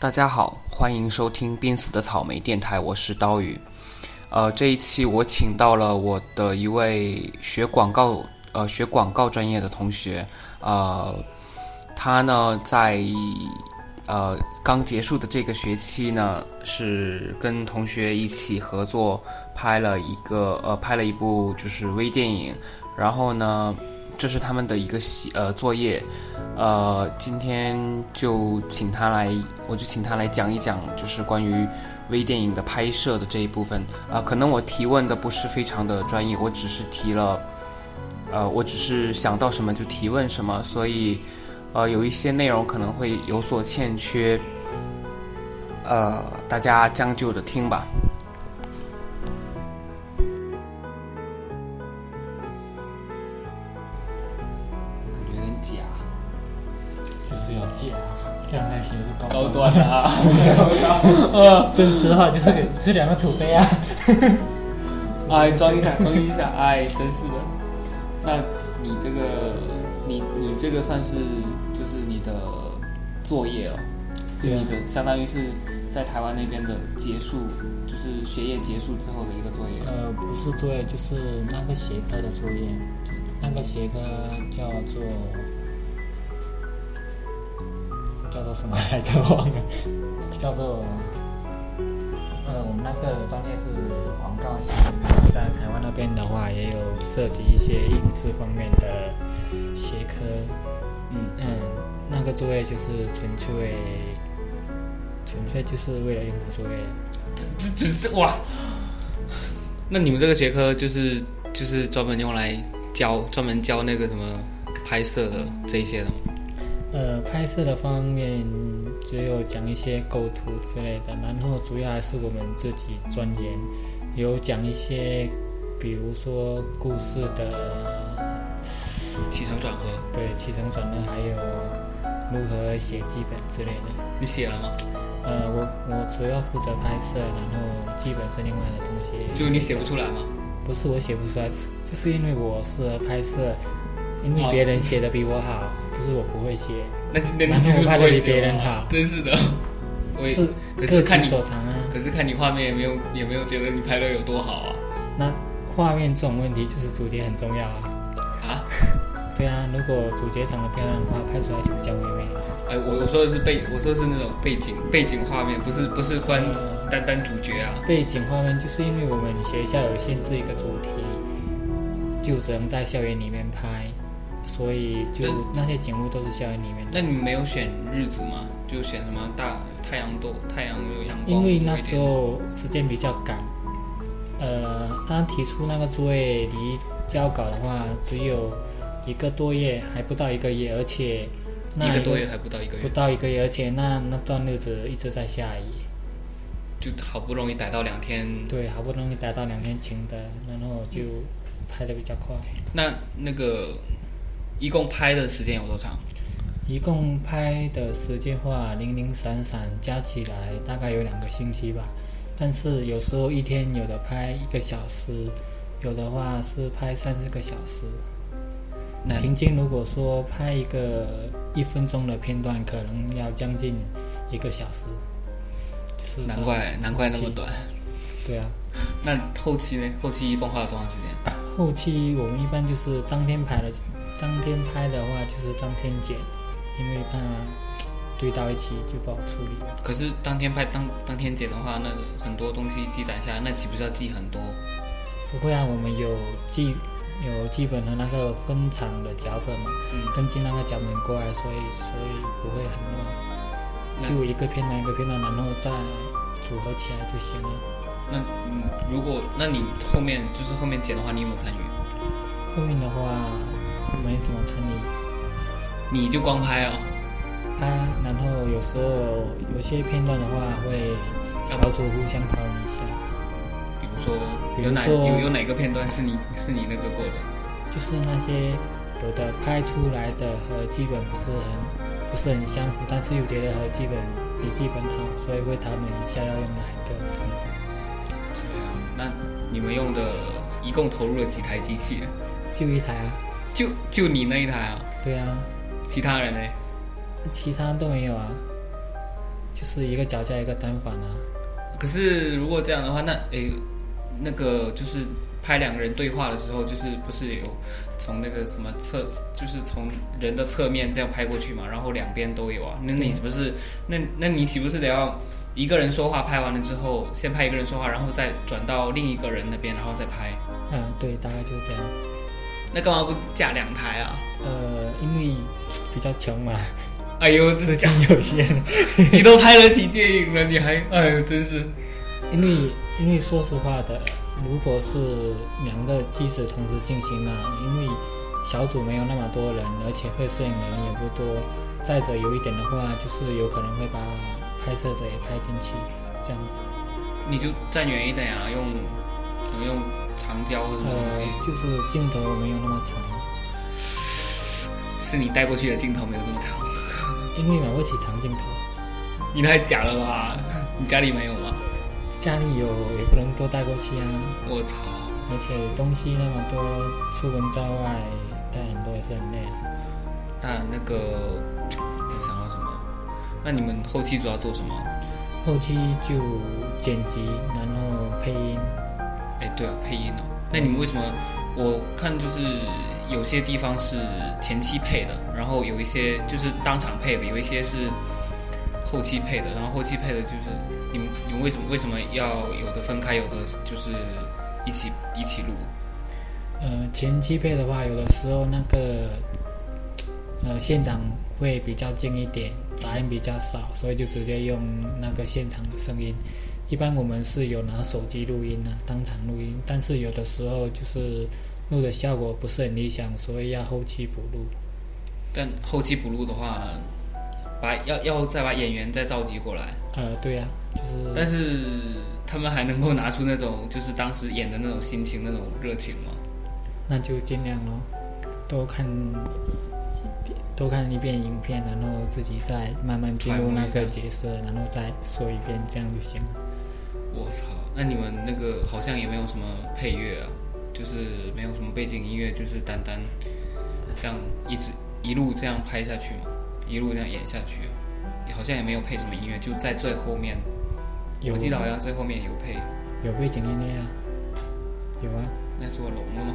大家好，欢迎收听《濒死的草莓》电台，我是刀鱼。呃，这一期我请到了我的一位学广告呃学广告专业的同学，呃，他呢在呃刚结束的这个学期呢，是跟同学一起合作拍了一个呃拍了一部就是微电影，然后呢。这是他们的一个习呃作业，呃，今天就请他来，我就请他来讲一讲，就是关于微电影的拍摄的这一部分啊。可能我提问的不是非常的专业，我只是提了，呃，我只是想到什么就提问什么，所以呃，有一些内容可能会有所欠缺，呃，大家将就着听吧。这样还行是高端的啊，呃，真实话就是是两个土杯啊，哎，装一下，装一下，哎，真是的。那你这个，你你这个算是就是你的作业哦，对你的相当于是在台湾那边的结束，就是学业结束之后的一个作业。呃，不是作业，就是那个学科的作业，那个学科叫做。叫做什么来着？忘了。叫做呃，我们那个专业是广告系，在台湾那边的话，也有涉及一些影视方面的学科。嗯嗯，那个作业就是纯粹纯粹就是为了应付作业。这这只是哇！那你们这个学科就是就是专门用来教专门教那个什么拍摄的这一些的吗？呃，拍摄的方面只有讲一些构图之类的，然后主要还是我们自己钻研，有讲一些，比如说故事的起承转合，对，起承转合，还有如何写剧本之类的。你写了吗？呃，我我主要负责拍摄，然后剧本是另外的东西。就你写不出来吗？不是我写不出来，这是因为我适合拍摄，因为别人写的比我好。不是我不会写，那那你是拍的比别人好，真是的。是，可是看你所长啊。可是看你画面也没有也没有觉得你拍的有多好啊。那画面这种问题就是主角很重要啊。啊？对啊，如果主角长得漂亮的话，拍出来就比较唯美了。哎，我我说的是背，我说的是那种背景背景画面，不是不是关单单主角啊。背景画面就是因为我们学校有限制一个主题，就只能在校园里面拍。所以就那些景物都是校园里面。那你没有选日子吗？就选什么大太阳多，太阳有阳光。因为那时候时间比较赶，呃，刚提出那个作业离交稿的话，只有一个多月，还不到一个月，而且一个多月还不到一个月，不到一个月，而且那那段日子一直在下雨，就好不容易逮到两天。对，好不容易逮到两天晴的，然后就拍的比较快。那那个。一共拍的时间有多长？一共拍的时间话，零零散散加起来大概有两个星期吧。但是有时候一天有的拍一个小时，有的话是拍三四个小时。那平均如果说拍一个一分钟的片段，可能要将近一个小时。就是难怪难怪那么短。对啊。那后期呢？后期一共花了多长时间？后期我们一般就是当天拍的。当天拍的话就是当天剪，因为怕堆到一起就不好处理。可是当天拍当当天剪的话，那很多东西积攒下来，那岂不是要记很多？不会啊，我们有记有基本的那个分场的脚本嘛，根据那个脚本过来，所以所以不会很乱，就一个片段一个片段，然后再组合起来就行了。那嗯，如果那你后面就是后面剪的话，你有没有参与？后面的话。没什么参与，你就光拍哦。拍，然后有时候有些片段的话会小组互相讨论一下。比如说，有哪有有哪个片段是你是你那个过的？就是那些有的拍出来的和剧本不是很不是很相符，但是又觉得和剧本比剧本好，所以会讨论一下要用哪一个这样子。这样，那你们用的一共投入了几台机器？就一台啊。就就你那一台啊？对啊，其他人呢？其他都没有啊。就是一个脚架一个单反啊。可是如果这样的话，那诶，那个就是拍两个人对话的时候，就是不是有从那个什么侧，就是从人的侧面这样拍过去嘛？然后两边都有啊。那你不是那那你岂不是得要一个人说话拍完了之后，先拍一个人说话，然后再转到另一个人那边，然后再拍？嗯，对，大概就是这样。那干嘛不架两台啊？呃，因为比较穷嘛。哎呦，资金有限，你都拍得起电影了，你还哎呦，真是。因为因为说实话的，如果是两个机子同时进行嘛，因为小组没有那么多人，而且会摄影的人也不多。再者有一点的话，就是有可能会把拍摄者也拍进去，这样子。你就站远一点啊，用用长焦或者什么东西？就是镜头没有那么长。是你带过去的镜头没有那么长。因为买不起长镜头，你太假了吧？你家里没有吗？家里有，也不能多带过去啊。我操！而且东西那么多，出门在外带很多也是很累。但那个，我想要什么？那你们后期主要做什么？后期就剪辑，然后配音。哎，对啊，配音哦。那你们为什么？我看就是。有些地方是前期配的，然后有一些就是当场配的，有一些是后期配的。然后后期配的就是你们你们为什么为什么要有的分开，有的就是一起一起录？呃，前期配的话，有的时候那个呃现场会比较近一点，杂音比较少，所以就直接用那个现场的声音。一般我们是有拿手机录音啊，当场录音，但是有的时候就是。录的效果不是很理想，所以要后期补录。但后期补录的话，把要要再把演员再召集过来。呃，对呀，就是。但是他们还能够拿出那种就是当时演的那种心情、那种热情吗？那就尽量咯，多看多看一遍影片，然后自己再慢慢进入那个角色，然后再说一遍，这样就行了。我操，那你们那个好像也没有什么配乐啊？就是没有什么背景音乐，就是单单这样一直一路这样拍下去嘛，一路这样演下去，好像也没有配什么音乐，就在最后面，我记得好像最后面有配，有背景音乐啊，有啊，那是我聋了吗？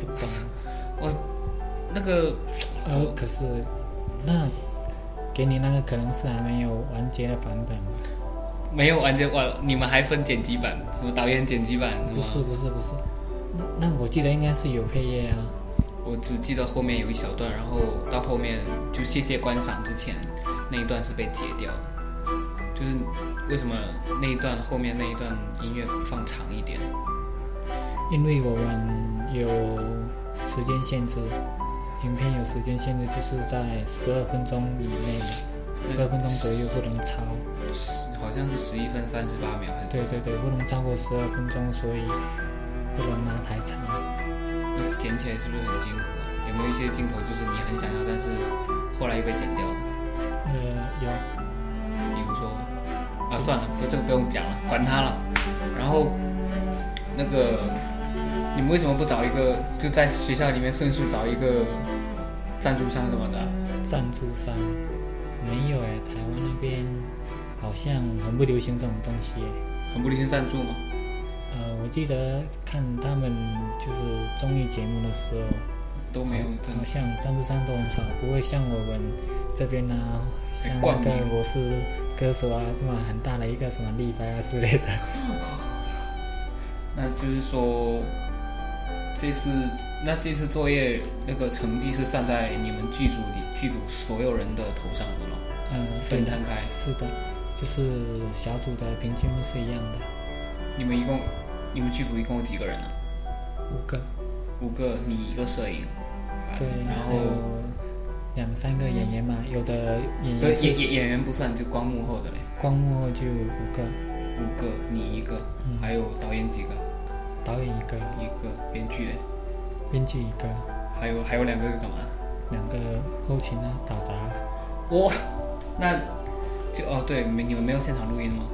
不懂，我那个呃，可是那给你那个可能是还没有完结的版本。没有完结完，你们还分剪辑版，什么导演剪辑版？不是不是不是，那那我记得应该是有配乐啊。我只记得后面有一小段，然后到后面就谢谢观赏之前那一段是被截掉的。就是为什么那一段后面那一段音乐不放长一点？因为我们有时间限制，影片有时间限制，就是在十二分钟以内，十二分钟左右不能超。好像是十一分三十八秒，还是？对对对，不能超过十二分钟，所以不能拉太长。那剪起来是不是很辛苦啊？有没有一些镜头就是你很想要，但是后来又被剪掉了？呃，有。比如说，啊，算了，不，这个不用讲了，管他了。然后，那个，你们为什么不找一个，就在学校里面顺势找一个赞助商什么的？赞助商没有哎，台湾那边。好像很不流行这种东西，很不流行赞助吗？呃，我记得看他们就是综艺节目的时候都没有，好像赞助商都很少，不会像我们这边呢，像那个我是歌手啊，这么很大的一个什么立牌啊之类的。那就是说，这次那这次作业那个成绩是算在你们剧组里剧组所有人的头上的吗？嗯，分摊开，是的。就是小组的平均分是一样的。你们一共，你们剧组一共有几个人呢？五个。五个，你一个摄影。对。然后两三个演员嘛，有的演员演演演员不算，就光幕后的嘞。光幕后就五个。五个，你一个，还有导演几个？导演一个。一个，编剧嘞？编辑一个。还有还有两个是干嘛？两个后勤啊，打杂。哇，那。就哦，对，没你们没有现场录音吗？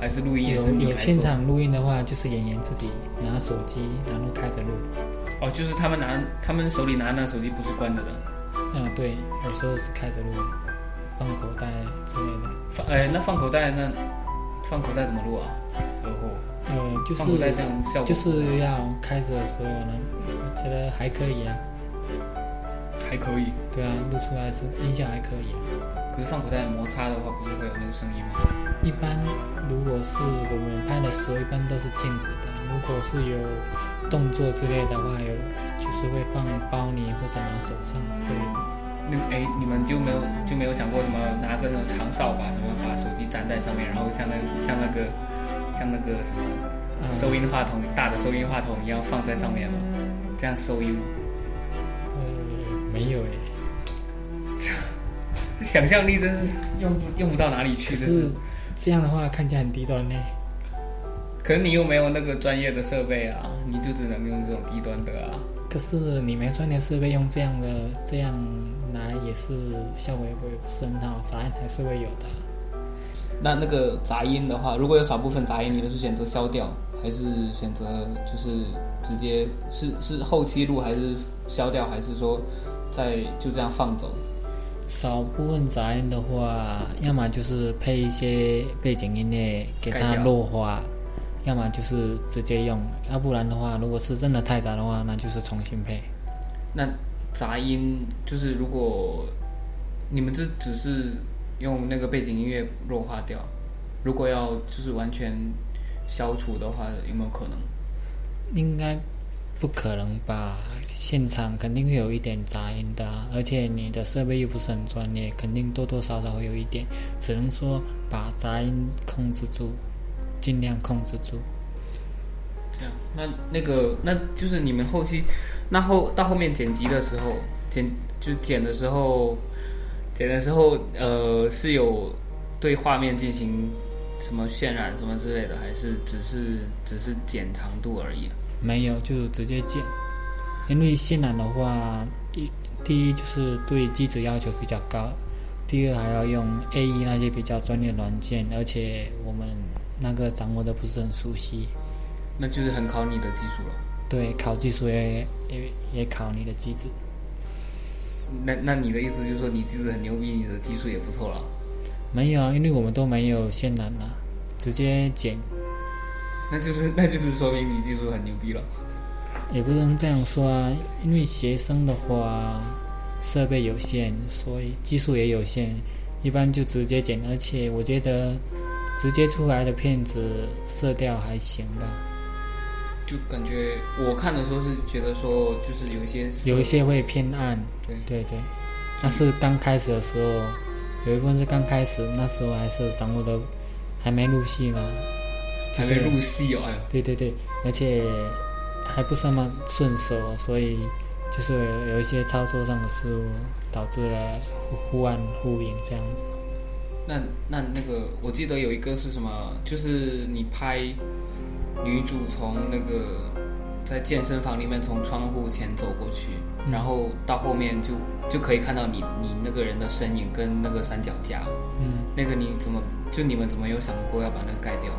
还是录音也是有有现场录音的话，就是演员自己拿手机，然后开着录。哦，就是他们拿他们手里拿那手机不是关着的。嗯，对，有时候是开着录。放口袋之类的。放哎，那放口袋那放口袋怎么录啊？然后呃，就放口袋这是样效果就是要开始的时候呢，我觉得还可以啊。还可以，对啊，录出来是音效还可以啊。可是放口袋摩擦的话，不是会有那个声音吗？一般如果是我们拍的时候，一般都是静止的。如果是有动作之类的话，有就是会放包里或者拿手上之类的。那哎，你们就没有就没有想过什么拿个那种长扫把，什么把手机粘在上面，然后像那像那个像那个什么嗯收音话筒大的收音话筒一样放在上面吗？这样收音吗？呃，没有诶。想象力真是用不用不到哪里去，是是。这样的话看起来很低端呢。可是你又没有那个专业的设备啊，你就只能用这种低端的啊。可是你没专业设备用这样的这样来也是效果也不不是很好，杂音还是会有的。那那个杂音的话，如果有少部分杂音，你们是选择消掉，还是选择就是直接是是后期录，还是消掉，还是说再就这样放走？少部分杂音的话，要么就是配一些背景音乐给它弱化，要么就是直接用，要不然的话，如果是真的太杂的话，那就是重新配。那杂音就是如果你们这只是用那个背景音乐弱化掉，如果要就是完全消除的话，有没有可能？应该不可能吧？现场肯定会有一点杂音的、而且你的设备又不是很专业，肯定多多少少会有一点，只能说把杂音控制住，尽量控制住。这样，那那个那就是你们后期，那后到后面剪辑的时候，剪就剪的时候，剪的时候，呃，是有对画面进行什么渲染什么之类的，还是只是只是剪长度而已？没有，就直接剪。因为渲染的话，一第一就是对机子要求比较高，第二还要用 A E 那些比较专业的软件，而且我们那个掌握的不是很熟悉。那就是很考你的技术了。对，考技术也也也考你的机子。那那你的意思就是说你机子很牛逼，你的技术也不错了？没有啊，因为我们都没有渲染啊，直接剪，那就是那就是说明你技术很牛逼了。也不能这样说啊，因为学生的话设备有限，所以技术也有限，一般就直接剪，而且我觉得直接出来的片子色调还行吧，就感觉我看的时候是觉得说，就是有一些有一些会偏暗，对对对，但是刚开始的时候，有一部分是刚开始，那时候还是掌握的还没入戏嘛，就是还没入戏哦，哎呦。对对对，而且还不是那么顺手，所以就是有有一些操作上的失误，导致了忽忽暗忽明这样子。那那那个，我记得有一个是什么？就是你拍女主从那个在健身房里面从窗户前走过去，嗯然后到后面就就可以看到你你那个人的身影跟那个三脚架。嗯，那个你怎么就你们怎么有想过要把那个盖掉？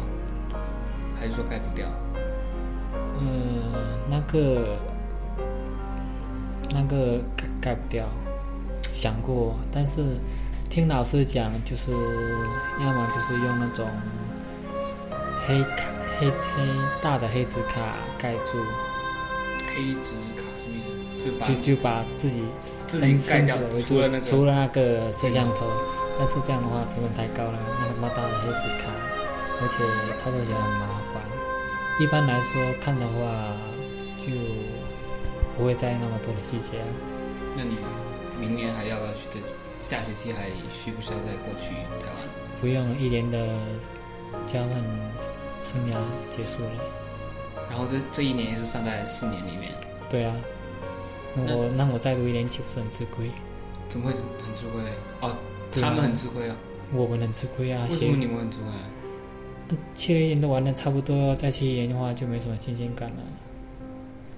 还是说盖不掉？呃，那个那个盖盖不掉，想过，但是听老师讲，就是要么就是用那种黑卡黑黑大的黑纸卡盖住，黑纸卡什么意思？就把就就把自己身身子围住除了那个除了那个摄像头，但是这样的话成本太高了，那么大的黑纸卡，而且操作起来很麻烦。一般来说看的话，就不会在意那么多的细节了。那你明年还要不要去？这下学期还需不需要再过去台湾？不用一年的交换生涯结束了。然后这这一年也是算在四年里面，对啊，那我那我再读一年岂不是很吃亏？怎么会很吃亏？哦，他们很吃亏啊？我们很吃亏啊！为什么你们很吃亏？去了一年都玩的差不多，再去一年的话就没什么新鲜感了。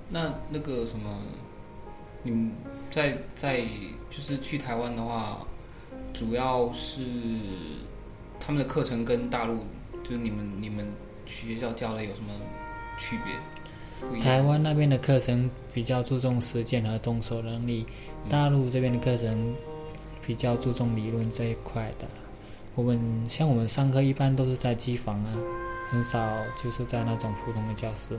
那那个什么，你们在在就是去台湾的话，主要是他们的课程跟大陆，就是你们你们学校教的有什么区别？台湾那边的课程比较注重实践和动手能力，大陆这边的课程比较注重理论这一块的。我们像我们上课一般都是在机房啊，很少就是在那种普通的教室。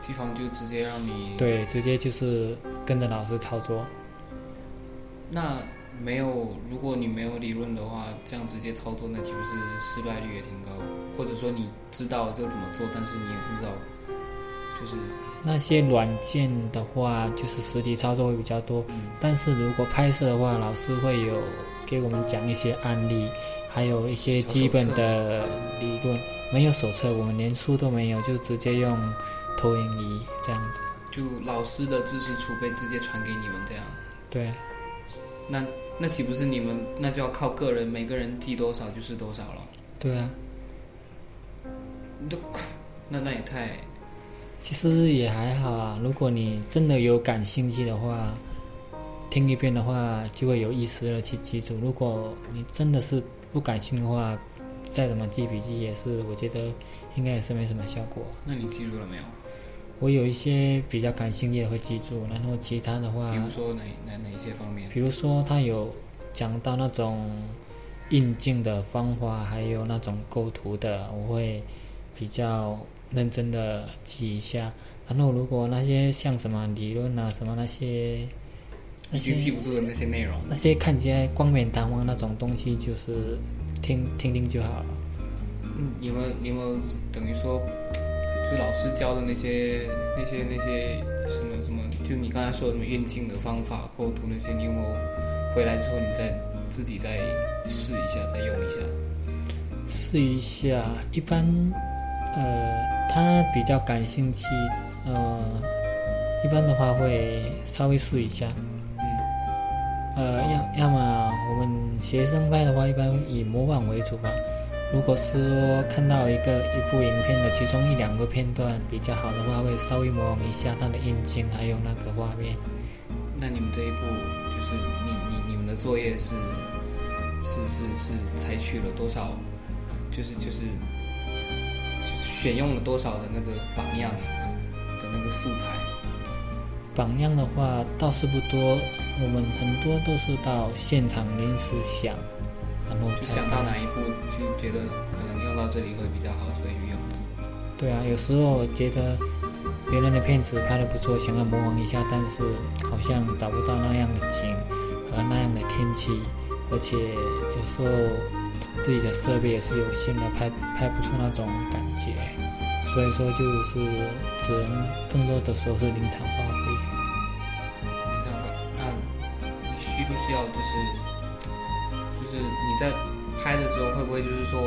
机房就直接让你对，直接就是跟着老师操作。那没有，如果你没有理论的话，这样直接操作，那岂不是失败率也挺高？或者说你知道这个怎么做，但是你也不知道，就是那些软件的话，就是实体操作会比较多。但是如果拍摄的话，老师会有给我们讲一些案例，还有一些基本的理论。没有手册，我们连书都没有，就直接用投影仪这样子。就老师的知识储备直接传给你们这样。对。那那岂不是你们那就要靠个人，每个人记多少就是多少了？对啊。都，那那也太……其实也还好啊。如果你真的有感兴趣的话，听一遍的话就会有意识的去记住。如果你真的是不感兴趣的话，再怎么记笔记也是，我觉得应该也是没什么效果。那你记住了没有？我有一些比较感兴趣的会记住，然后其他的话，比如说哪哪哪一些方面？比如说他有讲到那种印镜的方法，还有那种构图的，我会比较认真的记一下。然后如果那些像什么理论啊，什么那些那些记不住的那些内容，那些看起来冠冕堂皇那种东西，就是。听听听就好了。嗯，有没有有没有等于说，就老师教的那些那些那些什么什么，就你刚才说的什么运镜的方法、构图那些，你有没有回来之后你再自己再试一下，再用一下？试一下，一般呃，他比较感兴趣，呃，一般的话会稍微试一下。嗯呃，要要么我们学生拍的话，一般以模仿为主吧。如果是说看到一个一部影片的其中一两个片段比较好的话，会稍微模仿一下它的运镜，还有那个画面。那你们这一步就是你你你们的作业是是是是采取了多少？就是就是选用了多少的那个榜样的那个素材？榜样的话倒是不多。我们很多都是到现场临时想，然后想到哪一步就觉得可能用到这里会比较好，所以就用了。对啊，有时候觉得别人的片子拍的不错，想要模仿一下，但是好像找不到那样的景和那样的天气，而且有时候自己的设备也是有限的，拍拍不出那种感觉，所以说就是只能更多的时候是临场发挥。临场发，那你需不需要就是就是你在拍的时候，会不会就是说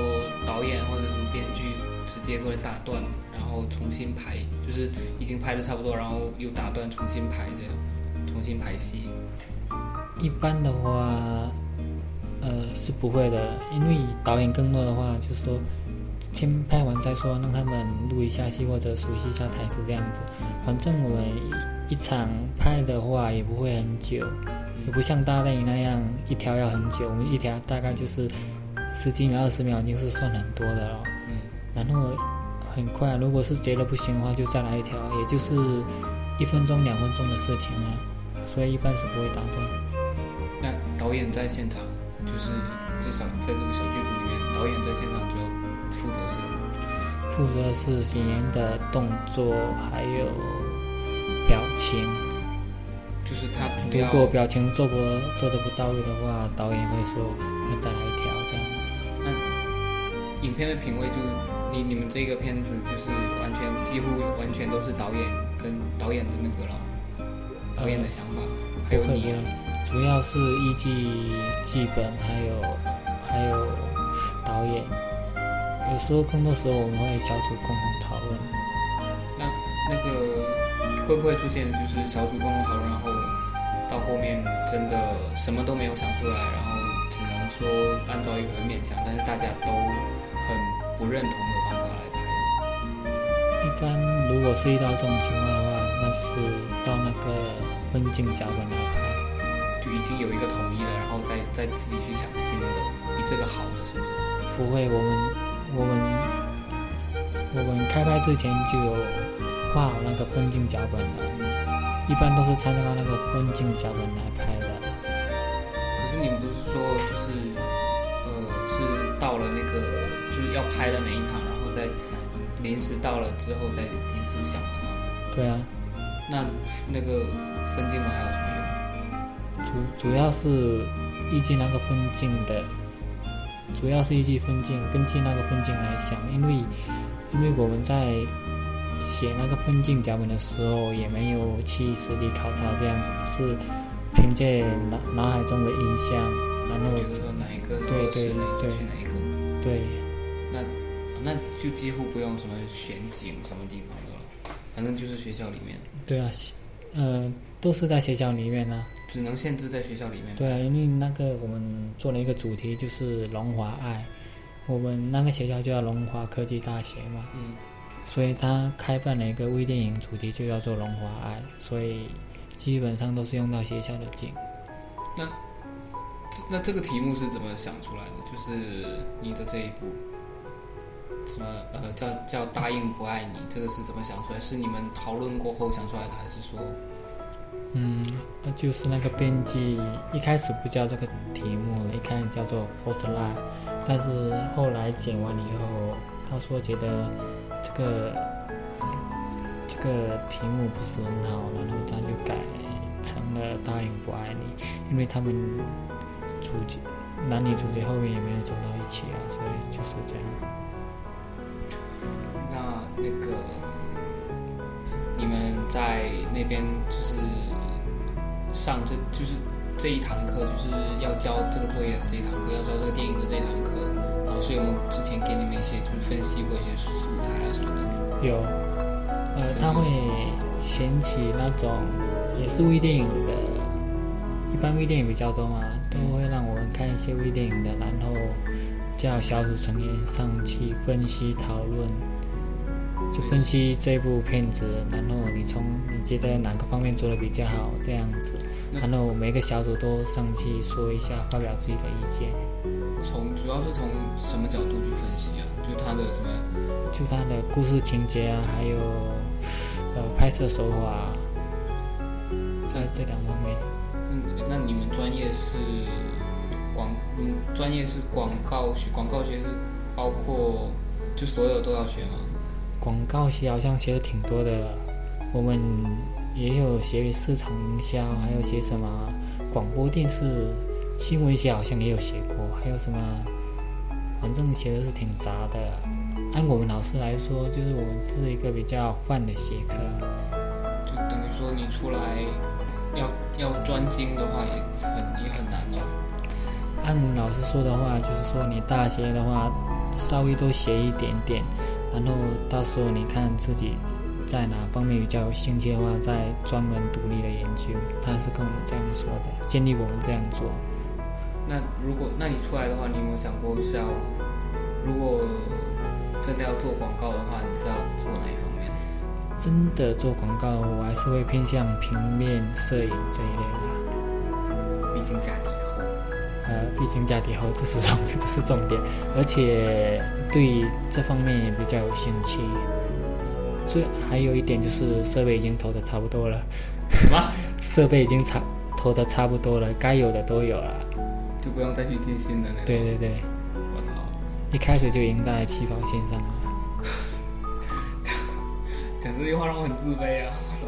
导演或者什么编剧直接过来打断，然后重新排？就是已经拍的差不多，然后又打断重新拍，这样重新排戏。一般的话，呃是不会的，因为导演更多的话就是说先拍完再说，让他们录一下戏或者熟悉一下台词这样子。反正我们一场拍的话也不会很久。也不像大电影那样一条要很久，我们一条大概就是十几秒、二十秒，已经是算很多的了。嗯，然后很快，如果是觉得不行的话，就再来一条，也就是一分钟、两分钟的事情了。所以一般是不会打断。那导演在现场，就是至少在这个小剧组里面，导演在现场主要负责是负责是演员的动作还有表情。就是他如果表情做不做的不到位的话，导演会说要再来一条这样子。那影片的品味就你你们这个片子就是完全几乎完全都是导演跟导演的那个了，导演的想法还有你，主要是依据剧本还有还有导演，有时候更多时候我们会小组共同讨论。那那个。会不会出现就是小组共同讨论，然后到后面真的什么都没有想出来，然后只能说按照一个很勉强，但是大家都很不认同的方法来拍。一般如果是遇到这种情况的话，那是照那个分镜脚本来拍，就已经有一个统一了，然后再再自己去想新的比这个好的，是不是？不会，我们我们我们开拍之前就有。画好那个分镜脚本了，一般都是参照那个分镜脚本来拍的。可是是你们不是说就是呃是到了那个就是要拍的哪一场，然后再临时到了之后再临时想的吗？对啊，那那个分镜门还有什么用？主主要是依据那个分镜的，主要是依据分镜，根据那个分镜来想，因为因为我们在写那个分镜脚本的时候，也没有去实地考察这样子，只是凭借脑脑海中的印象，然后觉得哪一个对对对哪一个去哪一个？对那那就几乎不用什么选景什么地方的了，反正就是学校里面，对啊，呃，都是在学校里面啊。只能限制在学校里面。对啊，因为那个我们做了一个主题就是龙华爱，我们那个学校叫龙华科技大学嘛，嗯，所以他开办了一个微电影主题就叫做龙华爱，所以基本上都是用到学校的景。这那这个题目是怎么想出来的？就是你的这一部，什么呃叫叫答应不爱你，这个是怎么想出来？是你们讨论过后想出来的，还是说嗯，呃就是那个编辑一开始不叫这个题目，一开始叫做 First Love，但是后来剪完以后，他说觉得这个这个题目不是很好，然后他就改成了答应不爱你，因为他们主角男女主角后面也没有走到一起啊，所以就是这样。那那个你们在那边就是上这就是这一堂课，就是要交这个作业的这一堂课，要交这个电影的这一堂课，老师有没有之前给你们一些就是分析过一些素材啊什么的？有，呃，他会掀起那种也是微电影的，一般微电影比较多嘛，都会让我们看一些微电影的，然后叫小组成员上去分析讨论，就分析这部片子，然后你从你觉得哪个方面做的比较好这样子，然后每个小组都上去说一下，发表自己的意见，从主要是从什么角度去分析啊？就他的什么？就他的故事情节啊，还有呃拍摄手法啊，在这两方面。嗯，那你们专业是广，嗯，专业是广告学，广告学是包括就所有都要学吗？广告学好像学的挺多的，我们也有学市场营销，还有学什么广播电视、新闻学好像也有学过，还有什么，反正学的是挺杂的。按我们老师来说，就是我们是一个比较泛的学科，就等于说你出来要要专精的话也很也很难哦。按老师说的话，就是说你大学的话稍微多学一点点，然后到时候你看自己在哪方面比较有兴趣的话，再专门独立的研究。他是跟我们这样说的，建议我们这样做。那如果那你出来的话，你有没有想过是要如果真的要做广告的话，你是要做哪一方面？真的做广告，我还是会偏向平面摄影这一类的。毕竟家底厚。呃，毕竟家底厚，这是重这是重点，而且对这方面也比较有兴趣。最还有一点就是设备已经投的差不多了，什么？设备已经差投的差不多了，该有的都有了。就不用再去进新的那种。对对对，我操！一开始就赢在起跑线上了。讲这句话让我很自卑啊！我操！